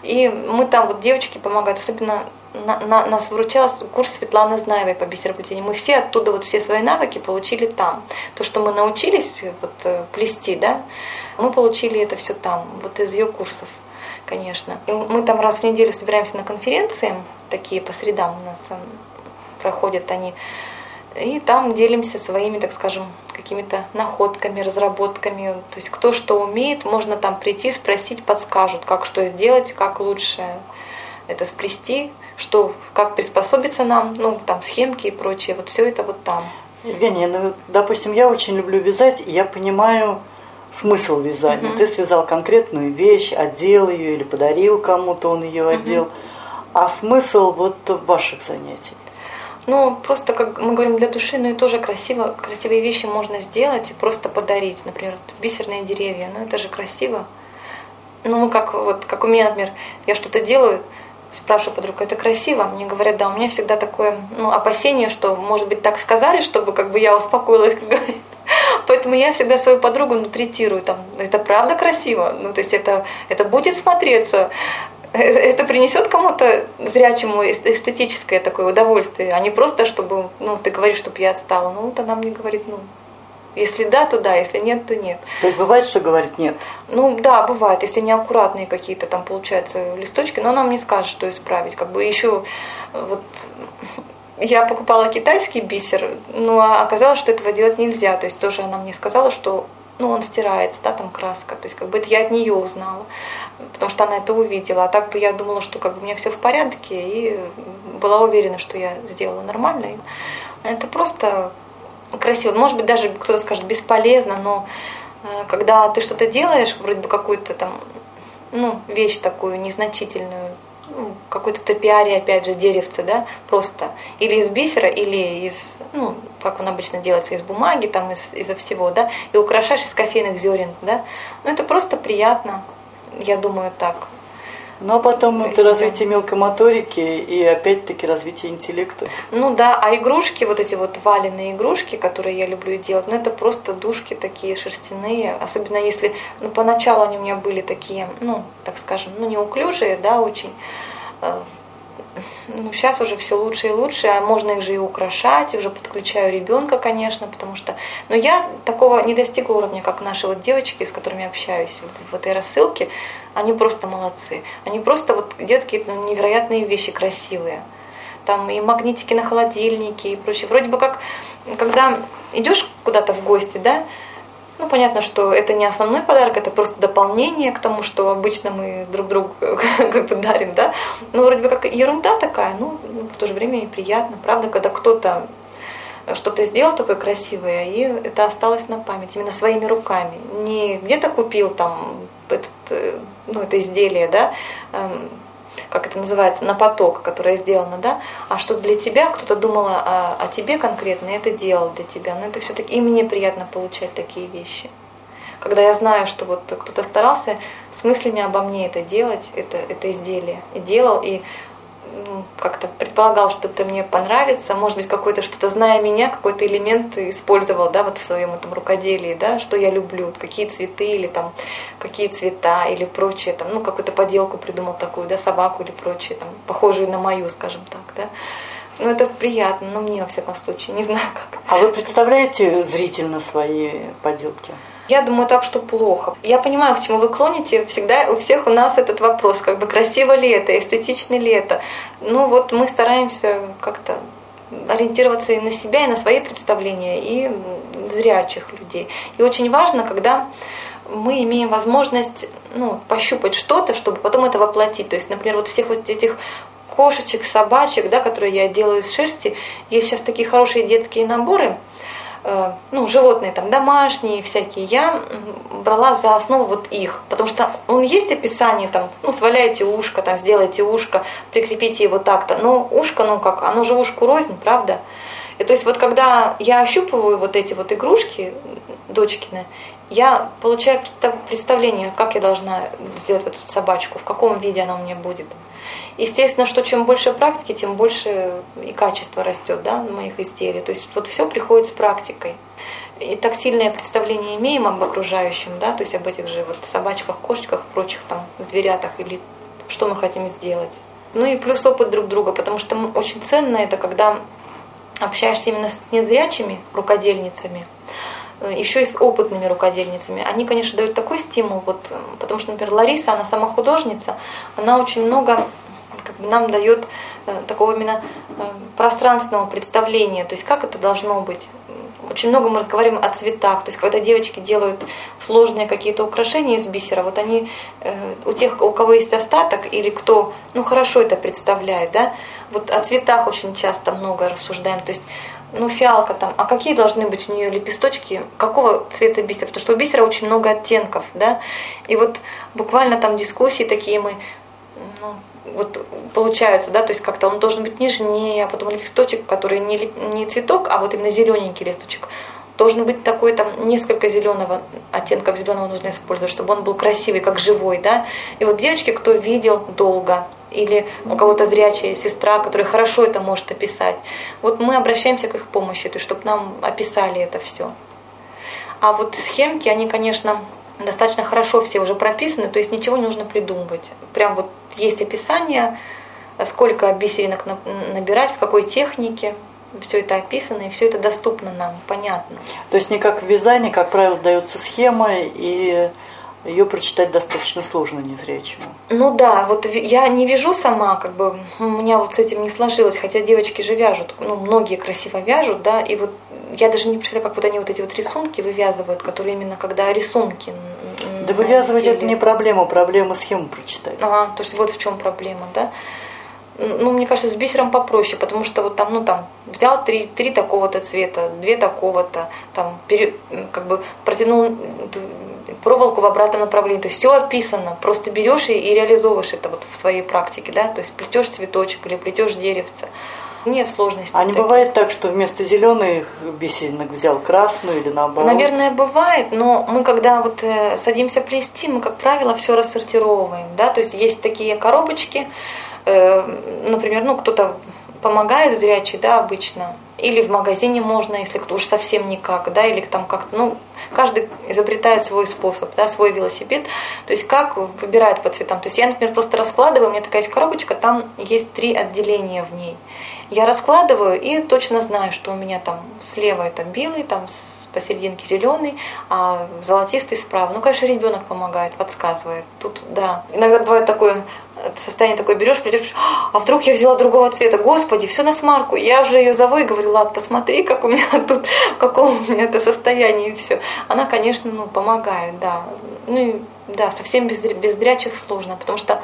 S3: И мы там вот девочки помогают, особенно на, на, нас выручал курс Светланы Знаевой по бисероплетению. Мы все оттуда вот все свои навыки получили там. То, что мы научились вот э, плести, да, мы получили это все там, вот из ее курсов конечно. И мы там раз в неделю собираемся на конференции, такие по средам у нас эм, проходят они. И там делимся своими, так скажем, какими-то находками, разработками. То есть кто что умеет, можно там прийти, спросить, подскажут, как что сделать, как лучше это сплести, что, как приспособиться нам, ну, там, схемки и прочее. Вот все это вот там.
S2: Евгения, ну, допустим, я очень люблю вязать, и я понимаю, смысл вязания. Угу. Ты связал конкретную вещь, одел ее или подарил кому-то, он ее одел. Угу. А смысл вот ваших занятий?
S3: Ну, просто, как мы говорим, для души, ну и тоже красиво, красивые вещи можно сделать и просто подарить. Например, бисерные деревья, ну это же красиво. Ну, как вот, как у меня, например, я что-то делаю, спрашиваю подругу, это красиво? Мне говорят, да, у меня всегда такое ну, опасение, что, может быть, так сказали, чтобы как бы я успокоилась, *laughs* как говорится. Поэтому я всегда свою подругу ну, третирую, там, это правда красиво, ну, то есть это, это будет смотреться, э, это принесет кому-то зрячему эстетическое такое удовольствие, а не просто, чтобы, ну, ты говоришь, чтобы я отстала. Ну, вот она мне говорит, ну, если да, то да, если нет, то нет.
S2: То есть бывает, что говорит нет?
S3: Ну да, бывает, если неаккуратные какие-то там получаются листочки, но она мне скажет, что исправить. Как бы еще вот *laughs* я покупала китайский бисер, но оказалось, что этого делать нельзя. То есть тоже она мне сказала, что ну, он стирается, да, там краска. То есть как бы это я от нее узнала, потому что она это увидела. А так бы я думала, что как бы у меня все в порядке, и была уверена, что я сделала нормально. Это просто красиво. Может быть, даже кто-то скажет бесполезно, но э, когда ты что-то делаешь, вроде бы какую-то там ну, вещь такую незначительную, ну, какой-то топиарий, опять же, деревце, да, просто. Или из бисера, или из, ну, как он обычно делается, из бумаги, там, из, из-за всего, да, и украшаешь из кофейных зерен, да. Ну, это просто приятно, я думаю, так.
S2: А потом это развитие мелкой моторики и опять-таки развитие интеллекта.
S3: Ну да, а игрушки, вот эти вот валенные игрушки, которые я люблю делать, ну это просто душки такие шерстяные, особенно если, ну поначалу они у меня были такие, ну, так скажем, ну неуклюжие, да, очень. Ну, сейчас уже все лучше и лучше, а можно их же и украшать, и уже подключаю ребенка, конечно, потому что... Но я такого не достигла уровня, как наши вот девочки, с которыми общаюсь в этой рассылке. Они просто молодцы. Они просто вот детки ну, невероятные вещи, красивые. Там и магнитики на холодильнике и прочее. Вроде бы как, когда идешь куда-то в гости, да, ну, понятно, что это не основной подарок, это просто дополнение к тому, что обычно мы друг другу *laughs* как бы дарим, да. Ну, вроде бы как ерунда такая, ну, в то же время и приятно, правда, когда кто-то что-то сделал такое красивое, и это осталось на память именно своими руками. Не где-то купил там этот, э, ну, это изделие, да, эм, как это называется, на поток, которое сделано, да, а что для тебя, кто-то думал о, о тебе конкретно, и это делал для тебя. Но это все-таки и мне приятно получать такие вещи. Когда я знаю, что вот кто-то старался с мыслями обо мне это делать, это, это изделие, и делал, и ну, как-то предполагал, что это мне понравится, может быть, какой-то что-то, зная меня, какой-то элемент использовал, да, вот в своем этом рукоделии, да, что я люблю, какие цветы или там, какие цвета или прочее, там, ну, какую-то поделку придумал такую, да, собаку или прочее, там, похожую на мою, скажем так, да. Ну, это приятно, но мне, во всяком случае, *laughs* не знаю как.
S2: А вы представляете зрительно свои поделки?
S3: Я думаю так, что плохо. Я понимаю, к чему вы клоните. Всегда у всех у нас этот вопрос, как бы красиво ли это, эстетично ли это. Ну вот мы стараемся как-то ориентироваться и на себя, и на свои представления, и зрячих людей. И очень важно, когда мы имеем возможность ну, пощупать что-то, чтобы потом это воплотить. То есть, например, вот всех вот этих кошечек, собачек, да, которые я делаю из шерсти, есть сейчас такие хорошие детские наборы – ну, животные там домашние всякие, я брала за основу вот их, потому что он есть описание там, ну, сваляйте ушко, там, сделайте ушко, прикрепите его так-то, но ушко, ну как, оно же ушку рознь, правда? И то есть вот когда я ощупываю вот эти вот игрушки дочкины, я получаю представление, как я должна сделать эту собачку, в каком виде она у меня будет. Естественно, что чем больше практики, тем больше и качество растет да, моих изделий. То есть вот все приходит с практикой. И тактильное представление имеем об окружающем, да, то есть об этих же вот собачках, кошечках, прочих там зверятах или что мы хотим сделать. Ну и плюс опыт друг друга, потому что очень ценно это, когда общаешься именно с незрячими рукодельницами, э, еще и с опытными рукодельницами. Они, конечно, дают такой стимул, вот, потому что, например, Лариса, она сама художница, она очень много нам дает э, такого именно э, пространственного представления, то есть как это должно быть очень много мы разговариваем о цветах. То есть, когда девочки делают сложные какие-то украшения из бисера, вот они э, у тех, у кого есть остаток, или кто ну, хорошо это представляет, да, вот о цветах очень часто много рассуждаем. То есть, ну, фиалка там, а какие должны быть у нее лепесточки, какого цвета бисера? Потому что у бисера очень много оттенков, да. И вот буквально там дискуссии такие мы ну, вот получается, да, то есть как-то он должен быть нежнее, а потом листочек, который не, не цветок, а вот именно зелененький листочек, должен быть такой там несколько зеленого оттенков зеленого нужно использовать, чтобы он был красивый, как живой, да. И вот девочки, кто видел долго, или у кого-то зрячая сестра, которая хорошо это может описать, вот мы обращаемся к их помощи, то есть чтобы нам описали это все. А вот схемки, они, конечно, достаточно хорошо все уже прописаны, то есть ничего не нужно придумывать. Прям вот есть описание, сколько бисеринок набирать, в какой технике, все это описано, и все это доступно нам, понятно.
S2: То есть не как в вязании, как правило, дается схема, и ее прочитать достаточно сложно незрячему.
S3: Ну да, вот я не вяжу сама, как бы у меня вот с этим не сложилось, хотя девочки же вяжут, ну многие красиво вяжут, да, и вот я даже не представляю, как вот они вот эти вот рисунки вывязывают, которые именно когда рисунки.
S2: Да вывязывать это не проблема, проблема схему прочитать.
S3: Ага, то есть вот в чем проблема, да. Ну, мне кажется, с бисером попроще, потому что вот там, ну там, взял три, три такого-то цвета, две такого-то, там, пере, как бы протянул проволоку в обратном направлении. То есть все описано, просто берешь и, и реализовываешь это вот в своей практике, да, то есть плетешь цветочек или плетешь деревце. Нет сложностей.
S2: А не таких. бывает так, что вместо зеленых бисеринок взял красную или наоборот?
S3: Наверное, бывает, но мы когда вот э, садимся плести, мы, как правило, все рассортировываем, да, то есть есть такие коробочки, э, например, ну кто-то помогает зрячий, да, обычно, или в магазине можно, если кто уж совсем никак, да, или там как-то, ну, каждый изобретает свой способ, да, свой велосипед, то есть как выбирает по цветам. То есть я, например, просто раскладываю, у меня такая есть коробочка, там есть три отделения в ней. Я раскладываю и точно знаю, что у меня там слева это белый, там посерединке зеленый, а золотистый справа. Ну, конечно, ребенок помогает, подсказывает. Тут, да. Иногда бывает такое состояние такое берешь, придешь, а вдруг я взяла другого цвета, господи, все на смарку. Я уже ее зову и говорю, Лад, посмотри, как у меня тут, в каком у меня это состояние и все. Она, конечно, ну, помогает, да. Ну и да, совсем без, без зрячих сложно, потому что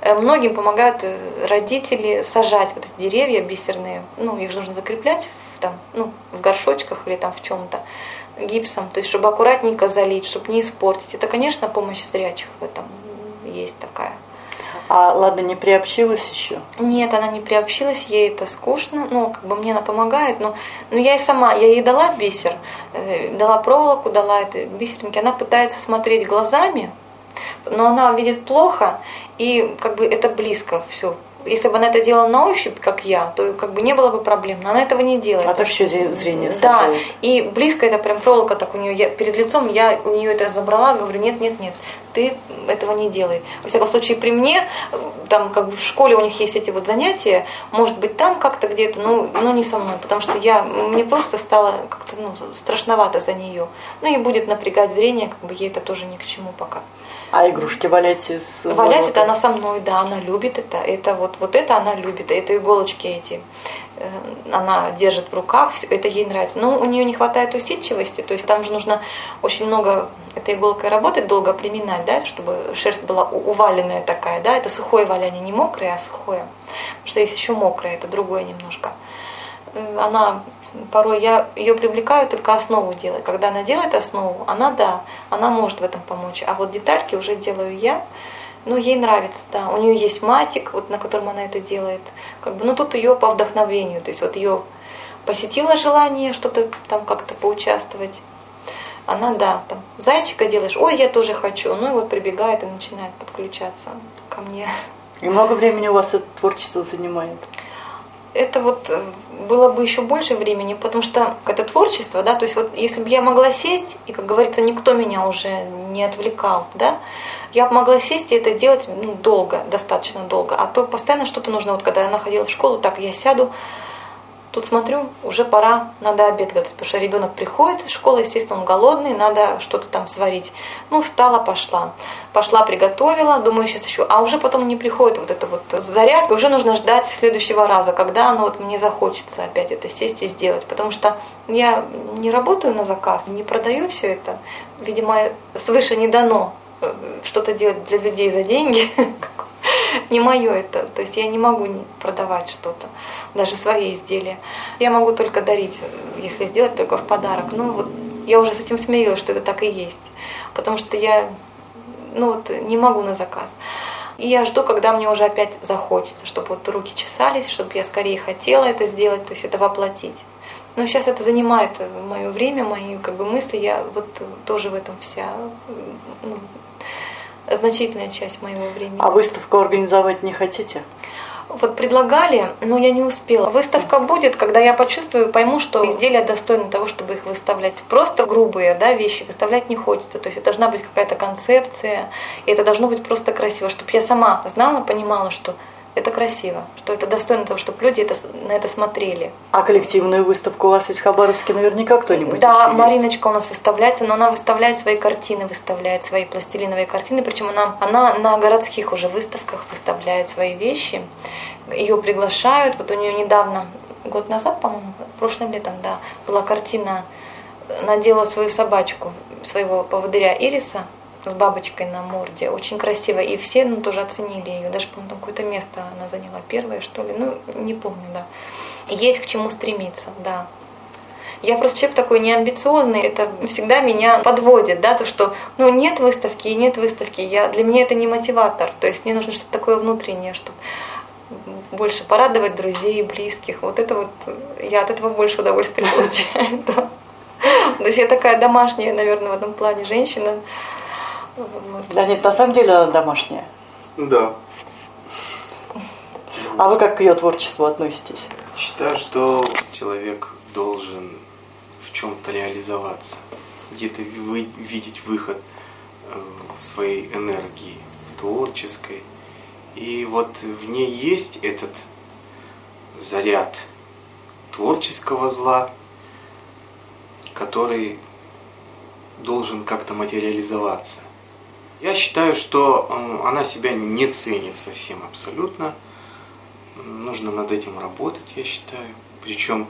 S3: э, многим помогают э, родители сажать вот эти деревья бисерные, ну, их же нужно закреплять в, там, ну, в горшочках или там в чем-то гипсом, то есть чтобы аккуратненько залить, чтобы не испортить. Это, конечно, помощь зрячих в этом есть такая.
S2: А ладно, не приобщилась еще?
S3: Нет, она не приобщилась, ей это скучно, ну, как бы мне она помогает, но, но я и сама, я ей дала бисер, э, дала проволоку, дала это бисеринки, она пытается смотреть глазами, но она видит плохо, и как бы это близко все если бы она это делала на ощупь, как я, то как бы не было бы проблем. Но она этого не делает.
S2: А так еще зрение
S3: Да, и близко это прям проволока так у нее, я, перед лицом я у нее это забрала, говорю, нет, нет, нет, ты этого не делай. Во всяком случае, при мне, там как бы в школе у них есть эти вот занятия, может быть там как-то где-то, но, но не со мной, потому что я, мне просто стало как-то ну, страшновато за нее. Ну и будет напрягать зрение, как бы ей это тоже ни к чему пока.
S2: А игрушки валять из
S3: Валять это она со мной, да, она любит это. Это вот, вот это она любит, это иголочки эти э, она держит в руках, все, это ей нравится. Но у нее не хватает усидчивости, то есть там же нужно очень много этой иголкой работать, долго приминать, да, чтобы шерсть была уваленная такая, да, это сухое валяние, не мокрое, а сухое. Потому что есть еще мокрое, это другое немножко. Э, она порой я ее привлекаю только основу делать. Когда она делает основу, она да, она может в этом помочь. А вот детальки уже делаю я. Ну, ей нравится, да. У нее есть матик, вот на котором она это делает. Как бы, ну, тут ее по вдохновению. То есть вот ее посетила желание что-то там как-то поучаствовать. Она, да, там, зайчика делаешь, ой, я тоже хочу. Ну и вот прибегает и начинает подключаться ко мне.
S2: И много времени у вас это творчество занимает?
S3: Это вот э, было бы еще больше времени, потому что это творчество, да, то есть вот если бы я могла сесть, и, как говорится, никто меня уже не отвлекал, да, я бы могла сесть и это делать ну, долго, достаточно долго, а то постоянно что-то нужно, вот когда я находила в школу, так я сяду, Тут смотрю, уже пора, надо обед готовить, потому что ребенок приходит из школы, естественно, он голодный, надо что-то там сварить. Ну, встала, пошла. Пошла, приготовила, думаю, сейчас еще. А уже потом не приходит вот это вот заряд, уже нужно ждать следующего раза, когда оно вот мне захочется опять это сесть и сделать. Потому что я не работаю на заказ, не продаю все это. Видимо, свыше не дано э, что-то делать для людей за деньги. *laughs* *laughs* Не мое это. То есть я не могу продавать что-то даже свои изделия. Я могу только дарить, если сделать только в подарок. Ну вот я уже с этим смирилась, что это так и есть. Потому что я ну вот не могу на заказ. И я жду, когда мне уже опять захочется, чтобы вот руки чесались, чтобы я скорее хотела это сделать, то есть это воплотить. Но сейчас это занимает мое время, мои как бы мысли. Я вот тоже в этом вся ну, значительная часть моего времени.
S2: А выставку организовать не хотите?
S3: Вот предлагали, но я не успела. Выставка будет, когда я почувствую, пойму, что изделия достойны того, чтобы их выставлять. Просто грубые да, вещи выставлять не хочется. То есть это должна быть какая-то концепция, и это должно быть просто красиво, чтобы я сама знала, понимала, что это красиво, что это достойно того, чтобы люди это, на это смотрели.
S2: А коллективную выставку у вас ведь в Хабаровске наверняка кто-нибудь
S3: Да, Мариночка у нас выставляется, но она выставляет свои картины, выставляет свои пластилиновые картины, причем она, она на городских уже выставках выставляет свои вещи. Ее приглашают, вот у нее недавно, год назад, по-моему, прошлым летом, да, была картина, надела свою собачку, своего поводыря Ириса, с бабочкой на морде. Очень красиво. И все ну, тоже оценили ее. Даже, по-моему, там какое-то место она заняла первое, что ли. Ну, не помню, да. Есть к чему стремиться, да. Я просто человек такой неамбициозный, это всегда меня подводит, да, то, что, ну, нет выставки и нет выставки, я, для меня это не мотиватор, то есть мне нужно что-то такое внутреннее, чтобы больше порадовать друзей, близких, вот это вот, я от этого больше удовольствия получаю. *laughs* То есть я такая домашняя, наверное, в этом плане женщина,
S2: да нет, на самом деле она домашняя.
S4: Да.
S2: А вы как к ее творчеству относитесь?
S4: Считаю, что человек должен в чем-то реализоваться, где-то вы, видеть выход э, своей энергии творческой. И вот в ней есть этот заряд творческого зла, который должен как-то материализоваться. Я считаю, что она себя не ценит совсем абсолютно. Нужно над этим работать, я считаю. Причем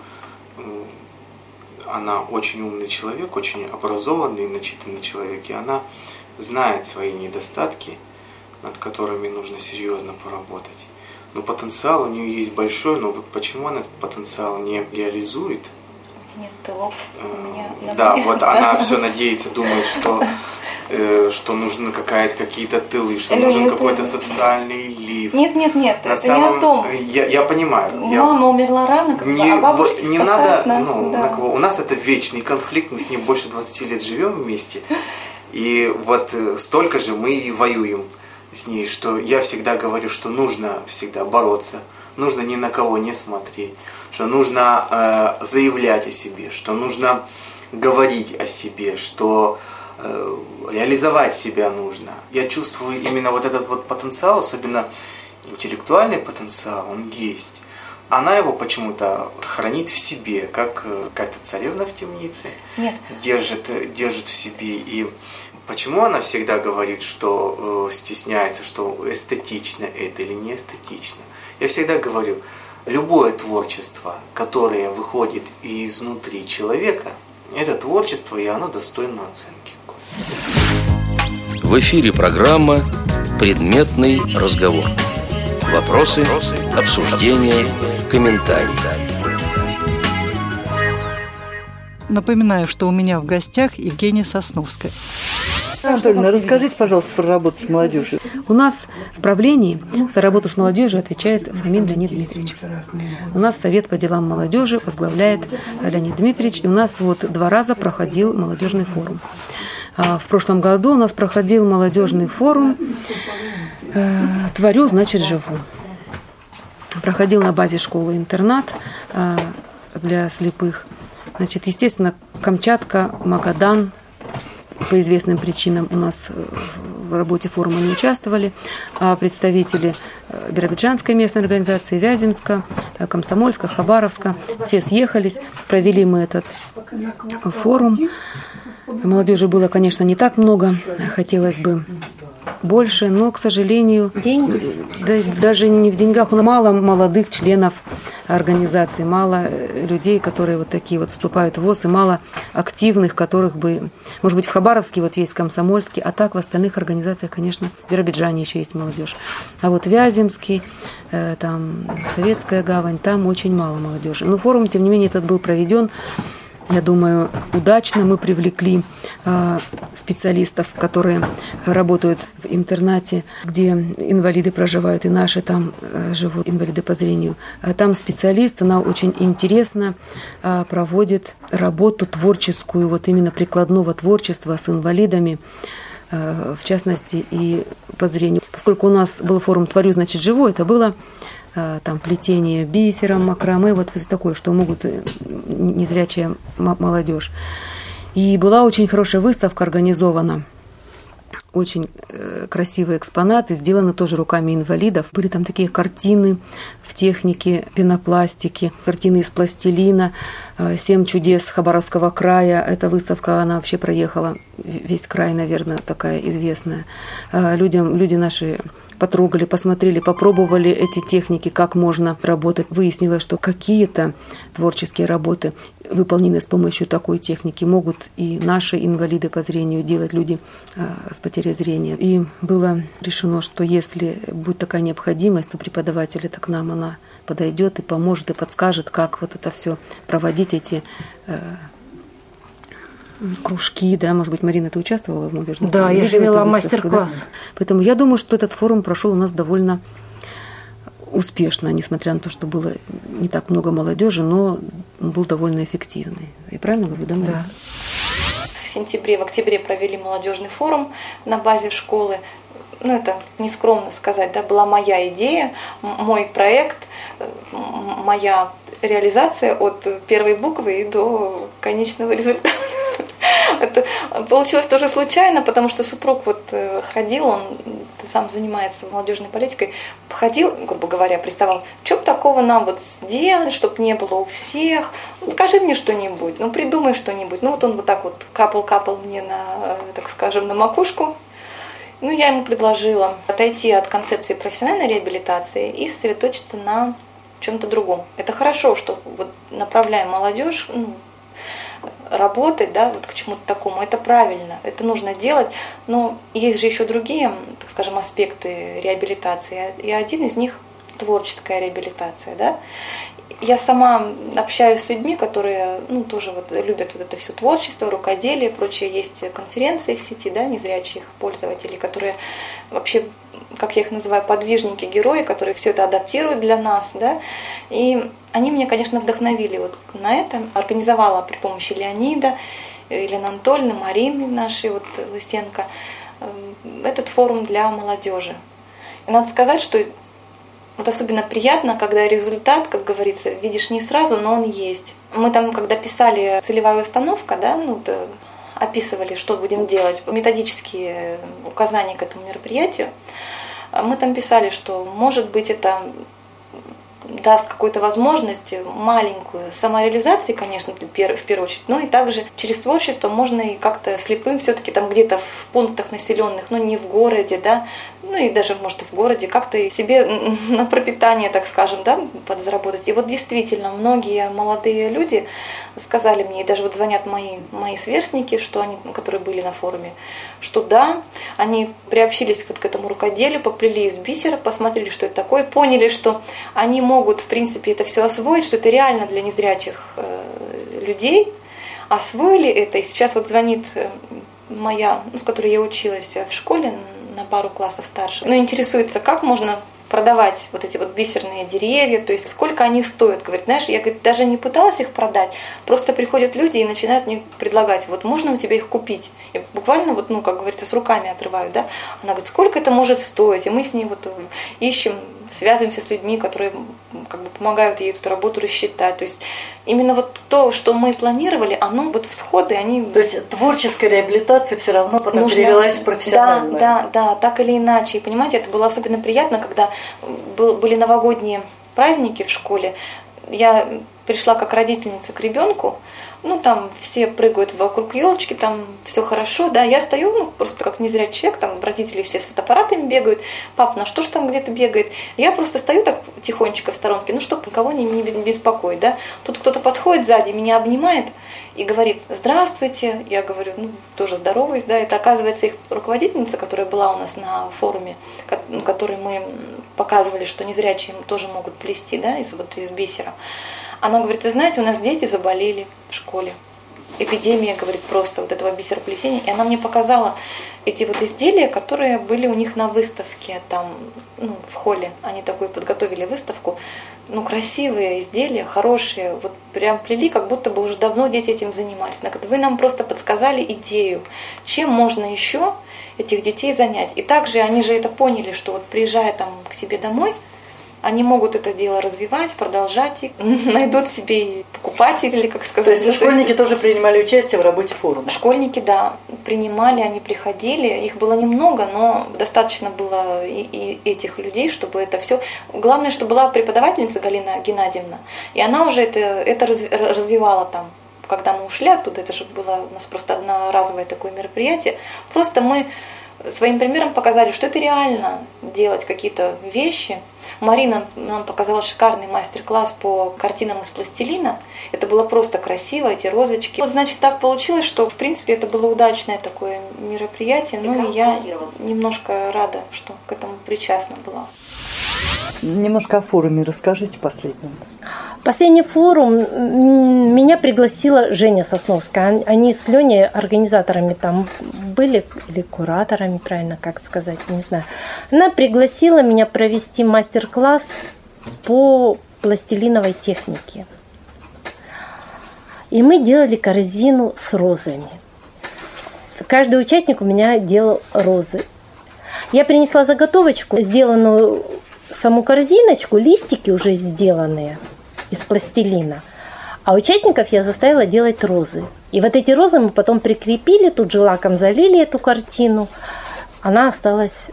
S4: она очень умный человек, очень образованный, начитанный человек, и она знает свои недостатки, над которыми нужно серьезно поработать. Но потенциал у нее есть большой, но вот почему она этот потенциал не реализует?
S3: Нет тылов.
S4: Э, да, вот она все *laughs* надеется, думает, что что нужны какая-то какие-то тылы, что Элементы. нужен какой-то социальный лифт.
S3: Нет, нет, нет, На это самом... не о том.
S4: Я, я понимаю.
S3: Мама я... умерла рано, как
S4: не,
S3: а бабушки
S4: не надо, нас, ну, да. на кого. У нас это вечный конфликт, мы с ним больше 20 лет живем вместе. И вот э, столько же мы и воюем с ней, что я всегда говорю, что нужно всегда бороться, нужно ни на кого не смотреть, что нужно э, заявлять о себе, что нужно говорить о себе, что Э, реализовать себя нужно. Я чувствую именно вот этот вот потенциал, особенно интеллектуальный потенциал, он есть. Она его почему-то хранит в себе, как э, какая-то царевна в темнице.
S3: Нет.
S4: Держит, держит в себе. И почему она всегда говорит, что э, стесняется, что эстетично это или не эстетично? Я всегда говорю, любое творчество, которое выходит изнутри человека, это творчество, и оно достойно оценки.
S1: В эфире программа «Предметный разговор». Вопросы, обсуждения, комментарии.
S2: Напоминаю, что у меня в гостях Евгения Сосновская. Анатольевна, расскажите, пожалуйста, про работу с молодежью.
S5: У нас в правлении за работу с молодежью отвечает Фомин Леонид Дмитриевич. У нас Совет по делам молодежи возглавляет Леонид Дмитриевич. И у нас вот два раза проходил молодежный форум. А в прошлом году у нас проходил молодежный форум э, «Творю, значит, живу». Проходил на базе школы-интернат э, для слепых. Значит, естественно, Камчатка, Магадан, по известным причинам у нас э, в работе форума не участвовали, а представители Биробиджанской местной организации, Вяземска, Комсомольска, Хабаровска, все съехались, провели мы этот форум. Молодежи было, конечно, не так много, хотелось бы больше, но, к сожалению,
S6: Деньги?
S5: да, даже не в деньгах, мало молодых членов организации, мало э, людей, которые вот такие вот вступают в ВОЗ, и мало активных, которых бы, может быть, в Хабаровске вот есть комсомольский, а так в остальных организациях, конечно, в Биробиджане еще есть молодежь. А вот Вяземский, э, там Советская гавань, там очень мало молодежи. Но форум, тем не менее, этот был проведен я думаю, удачно мы привлекли э, специалистов, которые работают в интернате, где инвалиды проживают, и наши там э, живут, инвалиды по зрению. А там специалист, она очень интересно проводит работу творческую, вот именно прикладного творчества с инвалидами в частности и по зрению. Поскольку у нас был форум «Творю, значит, живу», это было там плетение бисером, макраме, вот такое, что могут э, незрячая молодежь. И была очень хорошая выставка организована очень э, красивые экспонаты, сделаны тоже руками инвалидов. Были там такие картины в технике пенопластики, картины из пластилина, «Семь чудес Хабаровского края». Эта выставка, она вообще проехала весь край, наверное, такая известная. Людям, люди наши потрогали, посмотрели, попробовали эти техники, как можно работать. Выяснилось, что какие-то творческие работы, выполненные с помощью такой техники, могут и наши инвалиды по зрению делать, люди э, с потерей зрения. И было решено, что если будет такая необходимость, то преподаватель это к нам она подойдет и поможет, и подскажет, как вот это все проводить, эти э, кружки, да, может быть, Марина, ты участвовала в молодежном
S6: Да, я же вела мастер-класс. Да?
S5: Поэтому я думаю, что этот форум прошел у нас довольно успешно, несмотря на то, что было не так много молодежи, но он был довольно эффективный. И правильно говорю, да, Марина? Да.
S3: В сентябре, в октябре провели молодежный форум на базе школы. Ну, это нескромно сказать, да, была моя идея, мой проект, моя реализация от первой буквы и до конечного результата. *laughs* Это получилось тоже случайно, потому что супруг вот э, ходил, он сам занимается молодежной политикой, ходил, грубо говоря, приставал, что бы такого нам вот сделать, чтобы не было у всех, ну, скажи мне что-нибудь, ну придумай что-нибудь. Ну вот он вот так вот капал-капал мне на, э, так скажем, на макушку, ну, я ему предложила отойти от концепции профессиональной реабилитации и сосредоточиться на чем-то другом. Это хорошо, что вот направляем молодежь ну, работать, да, вот к чему-то такому, это правильно, это нужно делать, но есть же еще другие, так скажем, аспекты реабилитации, и один из них творческая реабилитация, да. Я сама общаюсь с людьми, которые ну, тоже вот любят вот это все творчество, рукоделие, прочее. Есть конференции в сети, да, незрячих пользователей, которые вообще, как я их называю, подвижники, герои, которые все это адаптируют для нас, да. И они меня, конечно, вдохновили вот на это. Организовала при помощи Леонида, Елены Анатольевны, Марины нашей, вот Лысенко, э, этот форум для молодежи. И надо сказать, что вот особенно приятно, когда результат, как говорится, видишь не сразу, но он есть. Мы там, когда писали целевая установка, да, ну, то описывали, что будем делать, методические указания к этому мероприятию, мы там писали, что может быть это даст какую-то возможность маленькую самореализации, конечно, в первую очередь, но и также через творчество можно и как-то слепым все-таки там где-то в пунктах населенных, ну не в городе, да, ну и даже, может, в городе как-то себе на пропитание, так скажем, да, подзаработать. И вот действительно, многие молодые люди сказали мне, и даже вот звонят мои, мои сверстники, что они, которые были на форуме, что да, они приобщились вот к этому рукоделию, поплели из бисера, посмотрели, что это такое, поняли, что они могут, в принципе, это все освоить, что это реально для незрячих э, людей, освоили это, и сейчас вот звонит э, моя, ну, с которой я училась в школе на пару классов старше, она интересуется, как можно продавать вот эти вот бисерные деревья, то есть сколько они стоят. Говорит, знаешь, я говорит, даже не пыталась их продать, просто приходят люди и начинают мне предлагать, вот можно у тебя их купить? Я буквально вот, ну, как говорится, с руками отрываю, да. Она говорит, сколько это может стоить? И мы с ней вот ищем связываемся с людьми, которые как бы помогают ей эту работу рассчитать. То есть именно вот то, что мы планировали, оно вот всходы, они...
S2: То есть творческая реабилитация все равно потом Нужно... перевелась в профессиональную.
S3: Да, да, да, так или иначе. И понимаете, это было особенно приятно, когда был, были новогодние праздники в школе. Я пришла как родительница к ребенку, ну, там все прыгают вокруг елочки, там все хорошо, да, я стою, ну, просто как не зря человек, там родители все с фотоаппаратами бегают, папа, на что ж там где-то бегает, я просто стою так тихонечко в сторонке, ну, чтобы никого не, не беспокоить, да, тут кто-то подходит сзади, меня обнимает и говорит, здравствуйте, я говорю, ну, тоже здороваюсь, да, это оказывается их руководительница, которая была у нас на форуме, ну, который мы показывали, что незрячие тоже могут плести, да, из, вот из бисера, она говорит, вы знаете, у нас дети заболели в школе. Эпидемия, говорит, просто вот этого бисероплетения. И она мне показала эти вот изделия, которые были у них на выставке там, ну, в холле. Они такую подготовили выставку. Ну, красивые изделия, хорошие. Вот прям плели, как будто бы уже давно дети этим занимались. Она говорит, вы нам просто подсказали идею, чем можно еще этих детей занять. И также они же это поняли, что вот приезжая там к себе домой, они могут это дело развивать, продолжать, и *laughs* найдут себе покупателей, или как сказать.
S2: То есть школьники тоже принимали участие в работе форума?
S3: Школьники, да, принимали, они приходили. Их было немного, но достаточно было и, и этих людей, чтобы это все... Главное, что была преподавательница Галина Геннадьевна, и она уже это, это развивала там когда мы ушли оттуда, это же было у нас просто одноразовое такое мероприятие, просто мы своим примером показали, что это реально делать какие-то вещи. Марина нам показала шикарный мастер-класс по картинам из пластилина. Это было просто красиво, эти розочки. Вот, значит, так получилось, что, в принципе, это было удачное такое мероприятие. Ну, и я немножко рада, что к этому причастна была.
S2: Немножко о форуме расскажите последнем.
S6: Последний форум меня пригласила Женя Сосновская. Они с Леней организаторами там были, или кураторами, правильно как сказать, не знаю. Она пригласила меня провести мастер-класс по пластилиновой технике. И мы делали корзину с розами. Каждый участник у меня делал розы. Я принесла заготовочку, сделанную саму корзиночку, листики уже сделанные из пластилина. А участников я заставила делать розы. И вот эти розы мы потом прикрепили, тут же лаком залили эту картину. Она осталась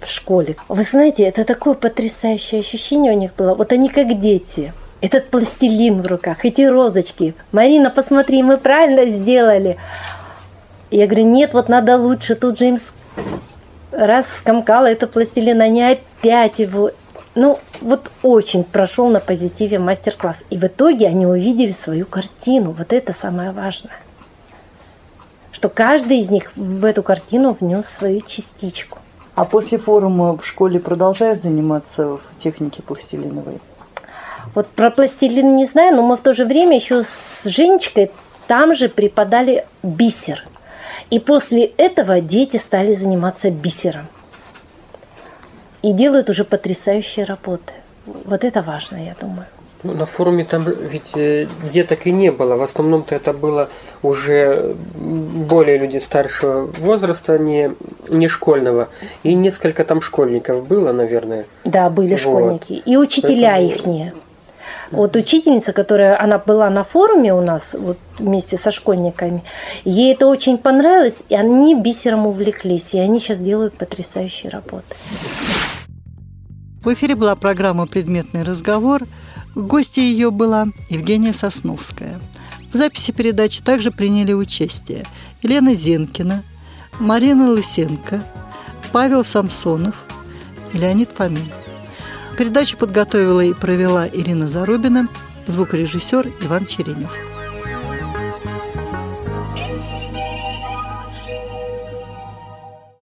S6: в школе. Вы знаете, это такое потрясающее ощущение у них было. Вот они как дети. Этот пластилин в руках, эти розочки. Марина, посмотри, мы правильно сделали. Я говорю, нет, вот надо лучше. Тут же им раз скомкала это пластилин, они опять его... Ну, вот очень прошел на позитиве мастер-класс. И в итоге они увидели свою картину. Вот это самое важное. Что каждый из них в эту картину внес свою частичку.
S2: А после форума в школе продолжают заниматься в технике пластилиновой?
S6: Вот про пластилин не знаю, но мы в то же время еще с Женечкой там же преподали бисер. И после этого дети стали заниматься бисером. И делают уже потрясающие работы. Вот это важно, я думаю.
S7: Ну, на форуме там ведь э, деток и не было. В основном-то это было уже более люди старшего возраста, не, не школьного. И несколько там школьников было, наверное.
S6: Да, были вот. школьники. И учителя Поэтому... ихние. Вот учительница, которая, она была на форуме у нас, вот вместе со школьниками, ей это очень понравилось, и они бисером увлеклись, и они сейчас делают потрясающие работы.
S2: В эфире была программа «Предметный разговор». Гостья ее была Евгения Сосновская. В записи передачи также приняли участие Елена Зенкина, Марина Лысенко, Павел Самсонов и Леонид Фомин. Передачу подготовила и провела Ирина Зарубина, звукорежиссер Иван Черенев.